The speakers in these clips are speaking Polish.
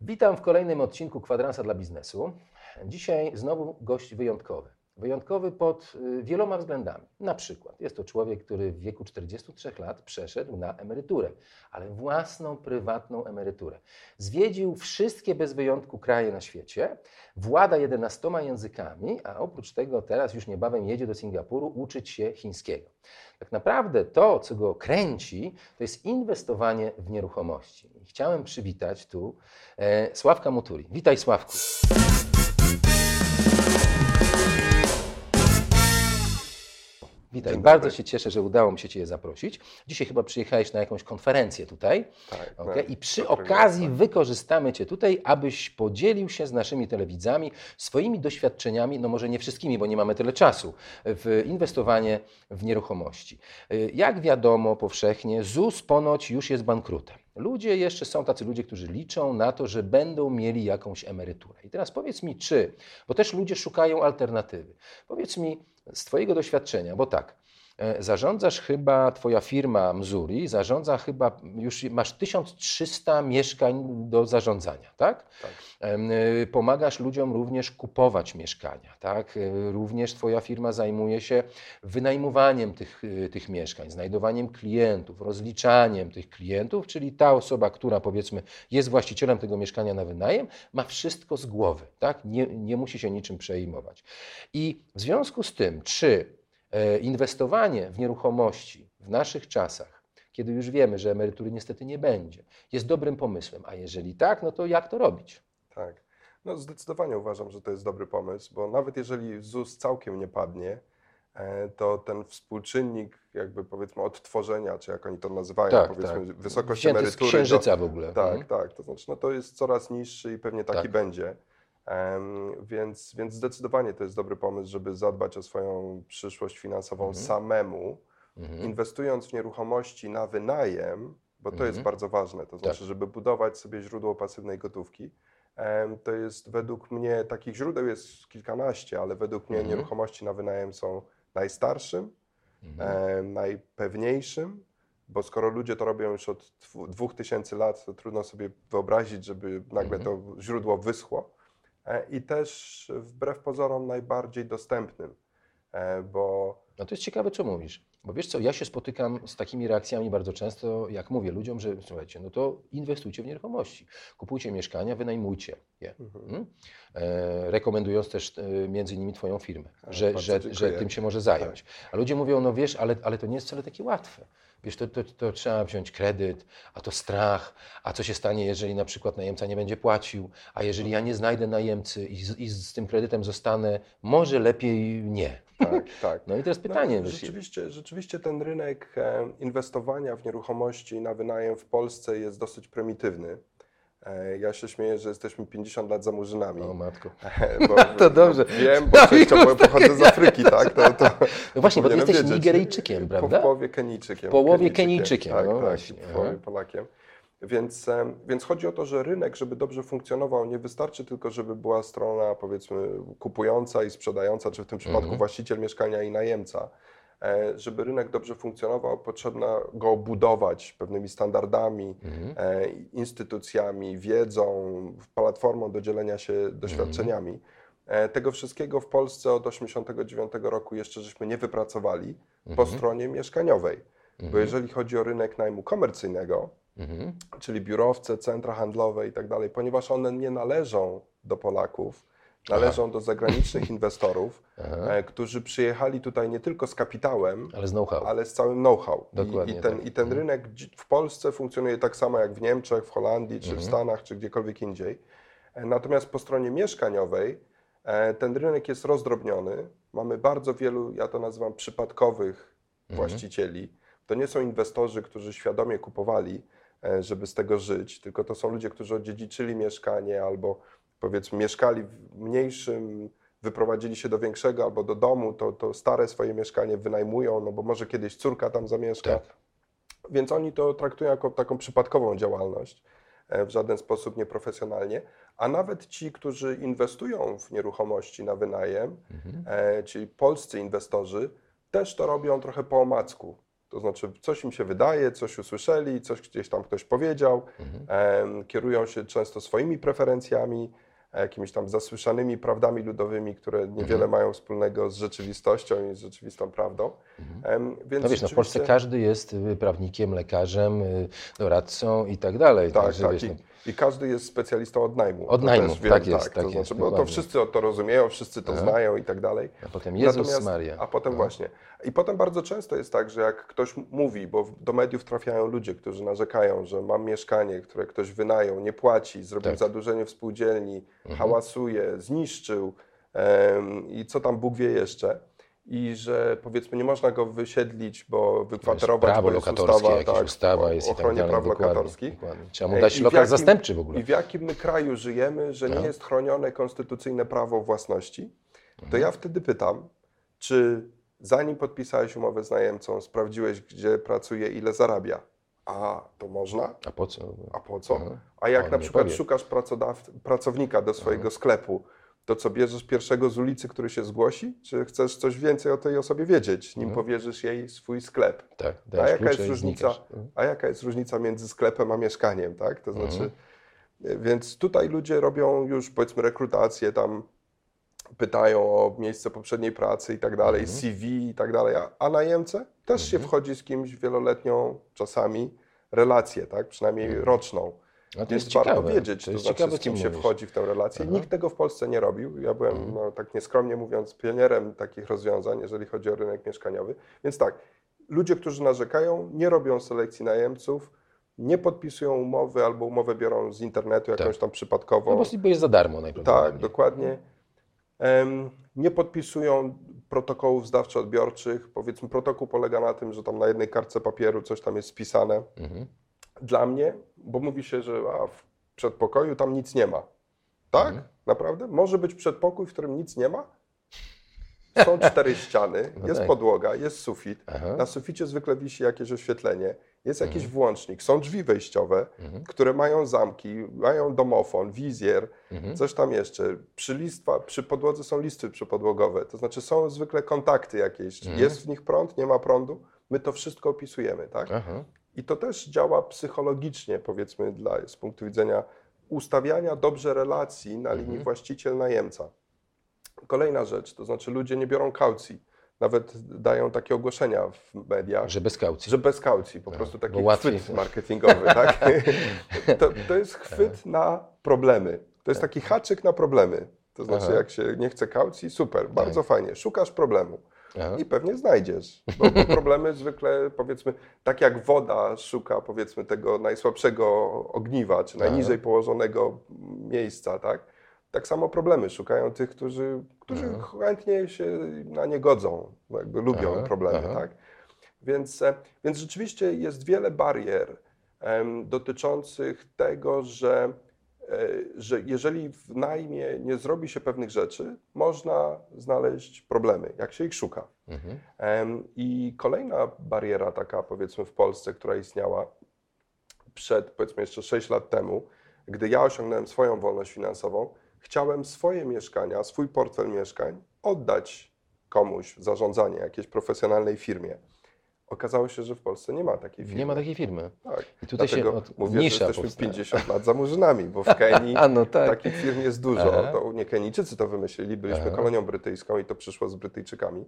Witam w kolejnym odcinku Kwadransa dla biznesu. Dzisiaj znowu gość wyjątkowy. Wyjątkowy pod y, wieloma względami. Na przykład jest to człowiek, który w wieku 43 lat przeszedł na emeryturę, ale własną, prywatną emeryturę. Zwiedził wszystkie bez wyjątku kraje na świecie, włada 11 językami, a oprócz tego teraz już niebawem jedzie do Singapuru uczyć się chińskiego. Tak naprawdę to, co go kręci, to jest inwestowanie w nieruchomości. Chciałem przywitać tu e, Sławka Muturi. Witaj Sławku. Witaj, Dzień bardzo dobry. się cieszę, że udało mi się Cię zaprosić. Dzisiaj chyba przyjechałeś na jakąś konferencję tutaj. Tak, Okay? I przy okazji premierze. wykorzystamy Cię tutaj, abyś podzielił się z naszymi telewidzami swoimi doświadczeniami, no może nie wszystkimi, bo nie mamy tyle czasu, w inwestowanie w nieruchomości. Y, Jak wiadomo powszechnie, ZUS ponoć już jest bankrutem. Ludzie, jeszcze są tacy ludzie, którzy liczą na to, że będą mieli jakąś emeryturę. I teraz powiedz mi, czy, bo też ludzie szukają alternatywy. Powiedz mi z Twojego doświadczenia, bo tak, Zarządzasz chyba, twoja firma Mzuri zarządza chyba, już masz 1300 mieszkań do zarządzania, tak? Tak. Y, Pomagasz ludziom również kupować mieszkania, tak? Y, Również twoja firma zajmuje się wynajmowaniem tych, tych mieszkań, znajdowaniem klientów, rozliczaniem tych klientów, czyli ta osoba, która powiedzmy jest właścicielem tego mieszkania na wynajem, ma wszystko z głowy, tak? Nie, nie musi się niczym przejmować. I w związku z tym, czy e, inwestowanie w nieruchomości w naszych czasach, kiedy już wiemy, że emerytury niestety nie będzie, jest dobrym pomysłem. A jeżeli tak, no to jak to robić? Tak. No zdecydowanie uważam, że to jest dobry pomysł, bo nawet jeżeli ZUS całkiem nie padnie, e, to ten współczynnik jakby powiedzmy odtworzenia, czy jak oni to nazywają, Tak, powiedzmy tak. wysokość Wzięty z emerytury. księżyca w ogóle. Tak, Mhm. tak. To znaczy, no to jest coraz niższy i pewnie taki Tak. będzie. Więc, więc zdecydowanie to jest dobry pomysł, żeby zadbać o swoją przyszłość finansową Mhm. samemu, Mhm. inwestując w nieruchomości na wynajem, bo to jest Mhm. bardzo ważne, to znaczy, żeby budować sobie źródło pasywnej gotówki. To jest według mnie, takich źródeł jest kilkanaście, ale według mnie Mhm. nieruchomości na wynajem są najstarszym, Mhm. najpewniejszym, bo skoro ludzie to robią już od dwu- dwóch tysięcy lat, to trudno sobie wyobrazić, żeby nagle to źródło wyschło. E, I też wbrew pozorom najbardziej dostępnym, e, bo No to jest ciekawe, co mówisz. Bo wiesz co, ja się spotykam z takimi reakcjami bardzo często, jak mówię ludziom, że słuchajcie, no to inwestujcie w nieruchomości. Kupujcie mieszkania, wynajmujcie je. Mhm. E, rekomendując też e, między innymi Twoją firmę, że, że, że. Tak. tym się może zająć. A ludzie mówią, no wiesz, ale, ale to nie jest wcale takie łatwe. Wiesz, to, to, to trzeba wziąć kredyt, a to strach, a co się stanie, jeżeli na przykład najemca nie będzie płacił, a jeżeli ja nie znajdę najemcy i z, i z tym kredytem zostanę, może lepiej nie. tak, tak. No i teraz pytanie, No, rzeczywiście, rzeczywiście ten rynek e, inwestowania w nieruchomości na wynajem w Polsce jest dosyć prymitywny. E, Ja się śmieję, że jesteśmy 50 lat za murzynami. o matko. E, Bo, To dobrze. Wiem, bo częściowo pochodzę z Afryki, tak? To, to No właśnie, bo ty jesteś wiedzieć. Nigeryjczykiem, prawda? Po połowie Kenijczykiem. W połowie Kenijczykiem, tak, no tak, właśnie, w połowie. Polakiem. Więc, więc chodzi o to, że rynek, żeby dobrze funkcjonował, nie wystarczy tylko, żeby była strona powiedzmy kupująca i sprzedająca, czy w tym przypadku Mhm. właściciel mieszkania i najemca. E, Żeby rynek dobrze funkcjonował, potrzebna go budować pewnymi standardami, Mhm. e, instytucjami, wiedzą, platformą do dzielenia się doświadczeniami. E, Tego wszystkiego w Polsce od 1989 roku jeszcze żeśmy nie wypracowali po Mhm. stronie mieszkaniowej. Bo jeżeli chodzi o rynek najmu komercyjnego, Mhm. czyli biurowce, centra handlowe i tak dalej, ponieważ one nie należą do Polaków, należą do zagranicznych inwestorów, Aha. e, którzy przyjechali tutaj nie tylko z kapitałem, Ale z ale z całym know-how. I, Dokładnie i, ten, tak. I ten rynek dzi- w Polsce funkcjonuje tak samo jak w Niemczech, w Holandii, czy w Mhm. Stanach, czy gdziekolwiek indziej. E, Natomiast po stronie mieszkaniowej e, ten rynek jest rozdrobniony. Mamy bardzo wielu, ja to nazywam przypadkowych Mhm. właścicieli. To nie są inwestorzy, którzy świadomie kupowali, żeby z tego żyć, tylko to są ludzie, którzy odziedziczyli mieszkanie albo powiedzmy mieszkali w mniejszym, wyprowadzili się do większego albo do domu, to, to stare swoje mieszkanie wynajmują, no bo może kiedyś córka tam zamieszka. Tak. Więc oni to traktują jako taką przypadkową działalność, e, w żaden sposób nieprofesjonalnie. A nawet ci, którzy inwestują w nieruchomości na wynajem, Mhm. e, czyli polscy inwestorzy, też to robią trochę po omacku. To znaczy, coś im się wydaje, coś usłyszeli, coś gdzieś tam ktoś powiedział, em, kierują się często swoimi preferencjami, jakimiś tam zasłyszanymi prawdami ludowymi, które niewiele mają wspólnego z rzeczywistością i z rzeczywistą prawdą. Em, więc No wiesz, no w Polsce każdy jest y, prawnikiem, lekarzem, y, doradcą i tak dalej. Tak, tak. wiesz, I, no, I każdy jest specjalistą od najmu. Od najmu, też wiem, tak jest, tak to jest, znaczy, bo to wszyscy to rozumieją, wszyscy to znają i tak dalej. a potem Jezus Natomiast- Maria. A potem No. właśnie. I potem bardzo często jest tak, że jak ktoś mówi, bo do mediów trafiają ludzie, którzy narzekają, że mam mieszkanie, które ktoś wynajął, nie płaci, zrobił Tak. zadłużenie w spółdzielni, Mhm. hałasuje, zniszczył em, i co tam Bóg wie jeszcze. I że powiedzmy nie można go wysiedlić, bo wykwaterować, prawo bo jest lokatorskie, ustawa, tak, ustawa o jest i tak ochronie dalej. praw dokładnie, lokatorskich. dokładnie. Trzeba mu Ej, dać i jakim- zastępczy w ogóle. I w jakim my kraju żyjemy, że nie No. jest chronione konstytucyjne prawo własności? To Mhm. ja wtedy pytam, czy zanim podpisałeś umowę z najemcą, sprawdziłeś, gdzie pracuje, ile zarabia? A to można? A po co? A po co? Aha. A jak On na nie przykład powie. szukasz pracownika do swojego sklepu, to co bierzesz pierwszego z ulicy, który się zgłosi? Czy chcesz coś więcej o tej osobie wiedzieć, nim powierzysz jej swój sklep? Tak, A jaka jest różnica? Mhm. A jaka jest różnica między sklepem a mieszkaniem, tak? To znaczy, więc tutaj ludzie robią już powiedzmy rekrutację, tam pytają o miejsce poprzedniej pracy i tak dalej, CV i tak dalej, a, a najemcę też się wchodzi z kimś wieloletnią czasami relację, tak? Przynajmniej roczną. A to Więc jest warto wiedzieć, to to, jest znaczy ciekawe, z kim się mówisz. wchodzi w tę relację. Aha. Nikt tego w Polsce nie robił. Ja byłem, Mhm. no, tak nieskromnie mówiąc, pionierem takich rozwiązań, jeżeli chodzi o rynek mieszkaniowy. Więc tak, ludzie, którzy narzekają, nie robią selekcji najemców, nie podpisują umowy albo umowę biorą z internetu jakąś Tak. tam przypadkową. No bo jest za darmo najprawdopodobniej. Tak, dokładnie. Em, nie podpisują protokołów zdawczo-odbiorczych. Powiedzmy, protokół polega na tym, że tam na jednej kartce papieru coś tam jest spisane. Mhm. Dla mnie, bo mówi się, że a, w przedpokoju tam nic nie ma. Tak? Mhm. Naprawdę? Może być przedpokój, w którym nic nie ma? Są cztery ściany, No jest tak. podłoga, jest sufit. Aha. Na suficie zwykle wisi jakieś oświetlenie, jest jakiś Mhm. włącznik, są drzwi wejściowe, które mają zamki, mają domofon, wizjer, Mhm. coś tam jeszcze. Przy, listwa, przy podłodze są listy przypodłogowe, to znaczy są zwykle kontakty jakieś. Mhm. Jest w nich prąd, nie ma prądu. My to wszystko opisujemy, tak? Aha. I to też działa psychologicznie, powiedzmy, dla, z punktu widzenia ustawiania dobrze relacji na linii właściciel-najemca. Kolejna rzecz, to znaczy ludzie nie biorą kaucji. Nawet dają takie ogłoszenia w mediach, Że bez kaucji. że bez kaucji, po No, prostu taki chwyt marketingowy, tak? To, to jest chwyt na problemy. To jest taki haczyk na problemy. To znaczy, Aha. Tak. jak się nie chce kaucji, super, bardzo fajnie, szukasz problemu. Aha. I pewnie znajdziesz, bo, bo problemy zwykle, powiedzmy, tak jak woda szuka, powiedzmy, tego najsłabszego ogniwa, czy najniżej położonego miejsca, tak? Tak samo problemy szukają tych, którzy, którzy chętnie się na nie godzą, jakby lubią Aha, problemy, aha. tak? Więc, e, więc rzeczywiście jest wiele barier em, dotyczących tego, że, że jeżeli w najmie nie zrobi się pewnych rzeczy, można znaleźć problemy, jak się ich szuka. Mhm. I kolejna bariera taka, powiedzmy, w Polsce, która istniała przed, powiedzmy, jeszcze 6 lat temu, gdy ja osiągnąłem swoją wolność finansową, chciałem swoje mieszkania, swój portfel mieszkań oddać komuś w zarządzanie jakiejś profesjonalnej firmie. Okazało się, że w Polsce nie ma takiej firmy. Nie ma takiej firmy. Tak. I tutaj się Dlatego od- mówię, że jesteśmy powstała. 50 lat za murzynami, bo w Kenii no tak. takich firm jest dużo. Aha. To nie Kenijczycy to wymyślili, byliśmy Aha. kolonią brytyjską i to przyszło z Brytyjczykami.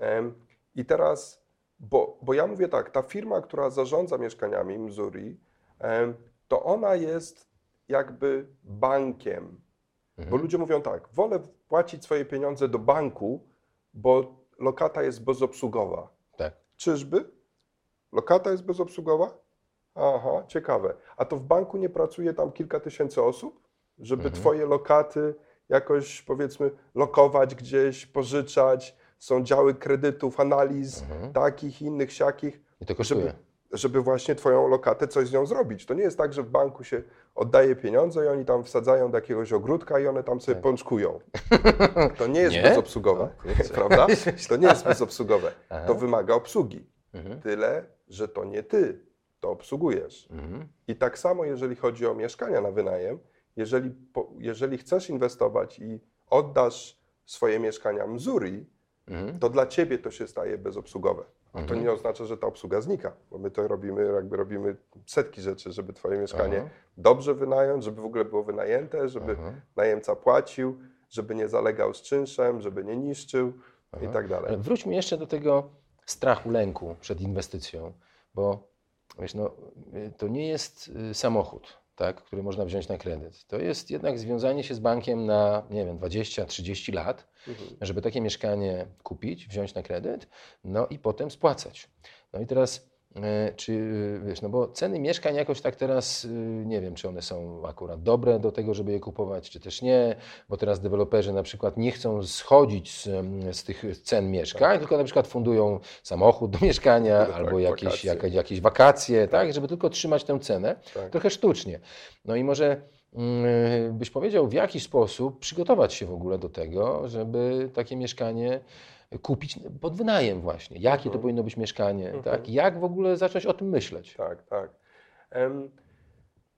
Em, I teraz, bo, bo ja mówię tak, ta firma, która zarządza mieszkaniami Missouri, em, to ona jest jakby bankiem. Mhm. Bo ludzie mówią tak, wolę płacić swoje pieniądze do banku, bo lokata jest bezobsługowa. Czyżby? Lokata jest bezobsługowa? Aha, ciekawe. A to w banku nie pracuje tam kilka tysięcy osób, żeby Mhm. twoje lokaty jakoś powiedzmy lokować gdzieś, pożyczać. Są działy kredytów, analiz Mhm. takich, innych, siakich, I to kosztuje. żeby, żeby właśnie twoją lokatę coś z nią zrobić. To nie jest tak, że w banku się oddaje pieniądze i oni tam wsadzają do jakiegoś ogródka i one tam sobie pączkują. To nie jest Nie? bezobsługowe, O, kurczę. prawda? To nie jest bezobsługowe. Aha. To wymaga obsługi. Mhm. Tyle, że to nie ty to obsługujesz. Mhm. I tak samo, jeżeli chodzi o mieszkania na wynajem, jeżeli, jeżeli chcesz inwestować i oddasz swoje mieszkania Missouri, Mhm. to dla ciebie to się staje bezobsługowe. A to Mhm. nie oznacza, że ta obsługa znika, bo my to robimy, jakby robimy setki rzeczy, żeby twoje mieszkanie Aha. dobrze wynająć, żeby w ogóle było wynajęte, żeby Aha. najemca płacił, żeby nie zalegał z czynszem, żeby nie niszczył i Aha. tak dalej. Ale wróćmy jeszcze do tego strachu, lęku przed inwestycją, bo wiesz, no, y, to nie jest y, samochód, tak, który można wziąć na kredyt. To jest jednak związanie się z bankiem na, nie wiem, 20-30 lat, Mhm. żeby takie mieszkanie kupić, wziąć na kredyt, no i potem spłacać. No i teraz, czy y, wiesz, no bo ceny mieszkań jakoś tak teraz, y, nie wiem, czy one są akurat dobre do tego, żeby je kupować, czy też nie, bo teraz deweloperzy na przykład nie chcą schodzić z, z tych cen mieszkań, tylko na przykład fundują samochód do mieszkania Tak, albo jakieś, wakacje. jakieś, jakieś wakacje, tak, żeby tylko trzymać tę cenę Tak. trochę sztucznie. No i może mm, byś powiedział, w jaki sposób przygotować się w ogóle do tego, żeby takie mieszkanie kupić pod wynajem właśnie. Jakie to Mhm. powinno być mieszkanie, Mhm. tak? Jak w ogóle zacząć o tym myśleć? Tak, tak. Em,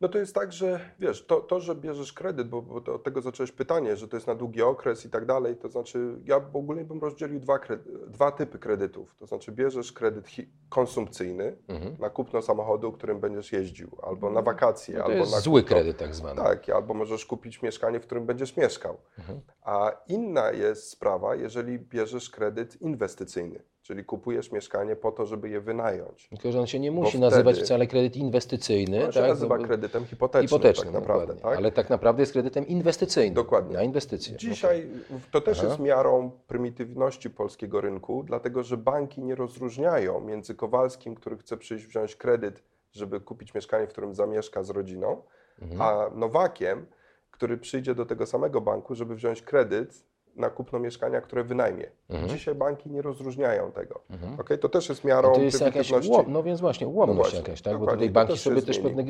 No to jest tak, że wiesz, to, to że bierzesz kredyt, bo, bo od tego zacząłeś pytanie, że to jest na długi okres i tak dalej, to znaczy ja w ogóle bym rozdzielił dwa, kredy- dwa typy kredytów. To znaczy bierzesz kredyt konsumpcyjny Mhm. na kupno samochodu, którym będziesz jeździł, albo na wakacje, No to albo jest na zły kupno. kredyt tak zwany. Tak, albo możesz kupić mieszkanie, w którym będziesz mieszkał. Mhm. A inna jest sprawa, jeżeli bierzesz kredyt inwestycyjny, czyli kupujesz mieszkanie po to, żeby je wynająć. Tylko, że on się nie musi nazywać wtedy- wcale kredyt inwestycyjny. On się tak? nazywa Bo- kredytem hipotecznym, hipotecznym, tak naprawdę. dokładnie. Tak? ale tak naprawdę jest kredytem inwestycyjnym. Dokładnie. Na inwestycje. Dzisiaj to też Aha. jest miarą prymitywności polskiego rynku, dlatego że banki nie rozróżniają między Kowalskim, który chce przyjść wziąć kredyt, żeby kupić mieszkanie, w którym zamieszka z rodziną, Mhm. a Nowakiem, który przyjdzie do tego samego banku, żeby wziąć kredyt na kupno mieszkania, które wynajmie. Mhm. Dzisiaj banki nie rozróżniają tego. Mhm. Okay? To też jest miarą To jest jakaś ułom, no więc właśnie ułomność No właśnie, jakaś, tak? Bo tutaj banki też sobie też pewne,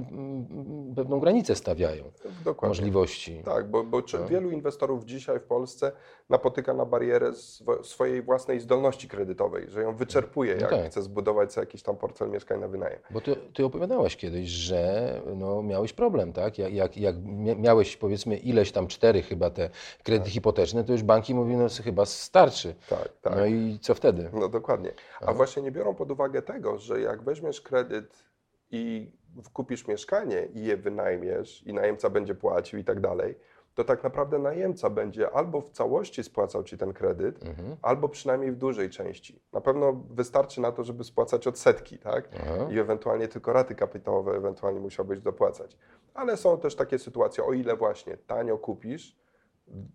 pewną granicę stawiają Dokładnie. możliwości. Tak, bo, bo No. wielu inwestorów dzisiaj w Polsce napotyka na barierę swo- swojej własnej zdolności kredytowej, że ją wyczerpuje, No jak tak. chce zbudować sobie jakiś tam portfel mieszkań na wynajem. Bo ty, ty opowiadałeś kiedyś, że no, miałeś problem, tak? Jak, jak, jak mia- miałeś powiedzmy ileś tam cztery chyba te kredyty hipoteczne, to już banki mówiły, no chyba starczy. Tak, tak. No i co wtedy? No dokładnie. A Aha. właśnie nie biorą pod uwagę tego, że jak weźmiesz kredyt i kupisz mieszkanie i je wynajmiesz i najemca będzie płacił i tak dalej, to tak naprawdę najemca będzie albo w całości spłacał ci ten kredyt, Mhm. albo przynajmniej w dużej części. Na pewno wystarczy na to, żeby spłacać odsetki, tak? Aha. I ewentualnie tylko raty kapitałowe ewentualnie musiałbyś dopłacać. Ale są też takie sytuacje, o ile właśnie tanio kupisz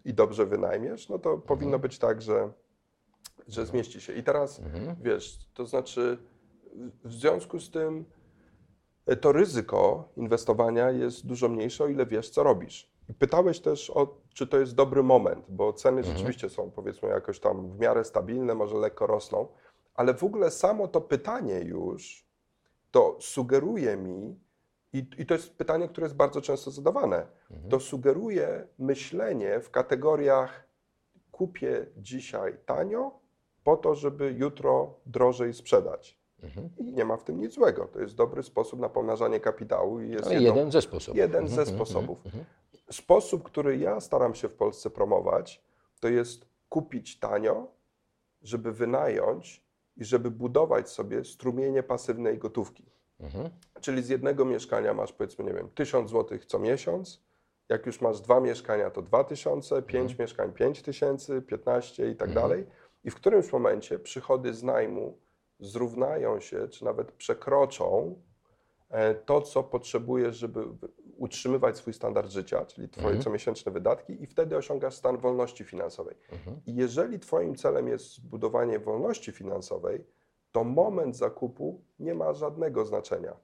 i dobrze wynajmiesz, no to powinno być tak, że, że zmieści się. I teraz Mhm. wiesz, to znaczy w związku z tym e, to ryzyko inwestowania jest dużo mniejsze, o ile wiesz, co robisz. I pytałeś też o, czy to jest dobry moment, bo ceny Mhm. rzeczywiście są powiedzmy jakoś tam w miarę stabilne, może lekko rosną, ale w ogóle samo to pytanie już to sugeruje mi, i, i to jest pytanie, które jest bardzo często zadawane, Mhm. to sugeruje myślenie w kategoriach kupię dzisiaj tanio po to, żeby jutro drożej sprzedać. Mhm. I nie ma w tym nic złego. To jest dobry sposób na pomnażanie kapitału i jest jedną- jeden ze sposobów. jeden ze Mhm, sposobów. mhm, Sposób, który ja staram się w Polsce promować, to jest kupić tanio, żeby wynająć i żeby budować sobie strumienie pasywnej gotówki. Mhm, Czyli z jednego mieszkania masz powiedzmy, nie wiem, 1000 zł co miesiąc. Jak już masz dwa mieszkania, to 2000, pięć mieszkań 5000, 15 i tak Mhm. dalej. I w którymś momencie przychody z najmu zrównają się, czy nawet przekroczą e, to, co potrzebujesz, żeby utrzymywać swój standard życia, czyli Twoje Mhm. comiesięczne wydatki, i wtedy osiągasz stan wolności finansowej. mhm. I jeżeli Twoim celem jest zbudowanie wolności finansowej, to moment zakupu nie ma żadnego znaczenia.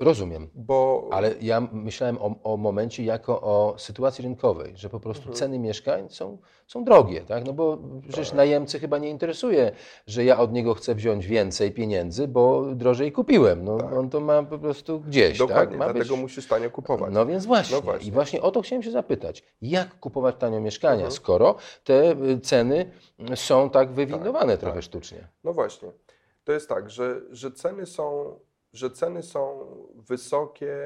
Rozumiem. Bo Ale ja myślałem o, o momencie jako o sytuacji rynkowej, że po prostu Mhm. ceny mieszkań są, są drogie, tak? No bo przecież Tak. najemcy chyba nie interesuje, że ja od niego chcę wziąć więcej pieniędzy, bo drożej kupiłem. No Tak. on to ma po prostu gdzieś, dokładnie, tak? Ma dlatego być... musisz tanio kupować. No więc właśnie. No właśnie. I właśnie o to chciałem się zapytać. Jak kupować tanio mieszkania, Mhm. skoro te y, ceny są tak wywindowane Tak, trochę tak. sztucznie? No właśnie. To jest tak, że, że, ceny są, że ceny są wysokie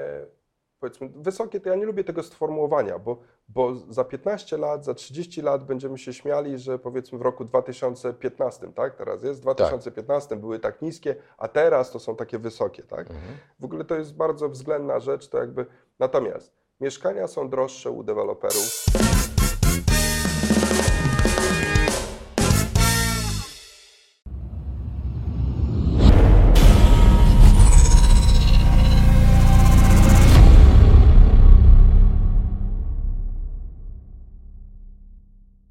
powiedzmy, wysokie, to ja nie lubię tego sformułowania, bo, bo za 15 lat, za 30 lat będziemy się śmiali, że powiedzmy w roku 2015, tak, teraz jest, w 2015 były tak niskie, a teraz to są takie wysokie, tak. Mhm. W ogóle to jest bardzo względna rzecz, to jakby, natomiast mieszkania są droższe u deweloperów.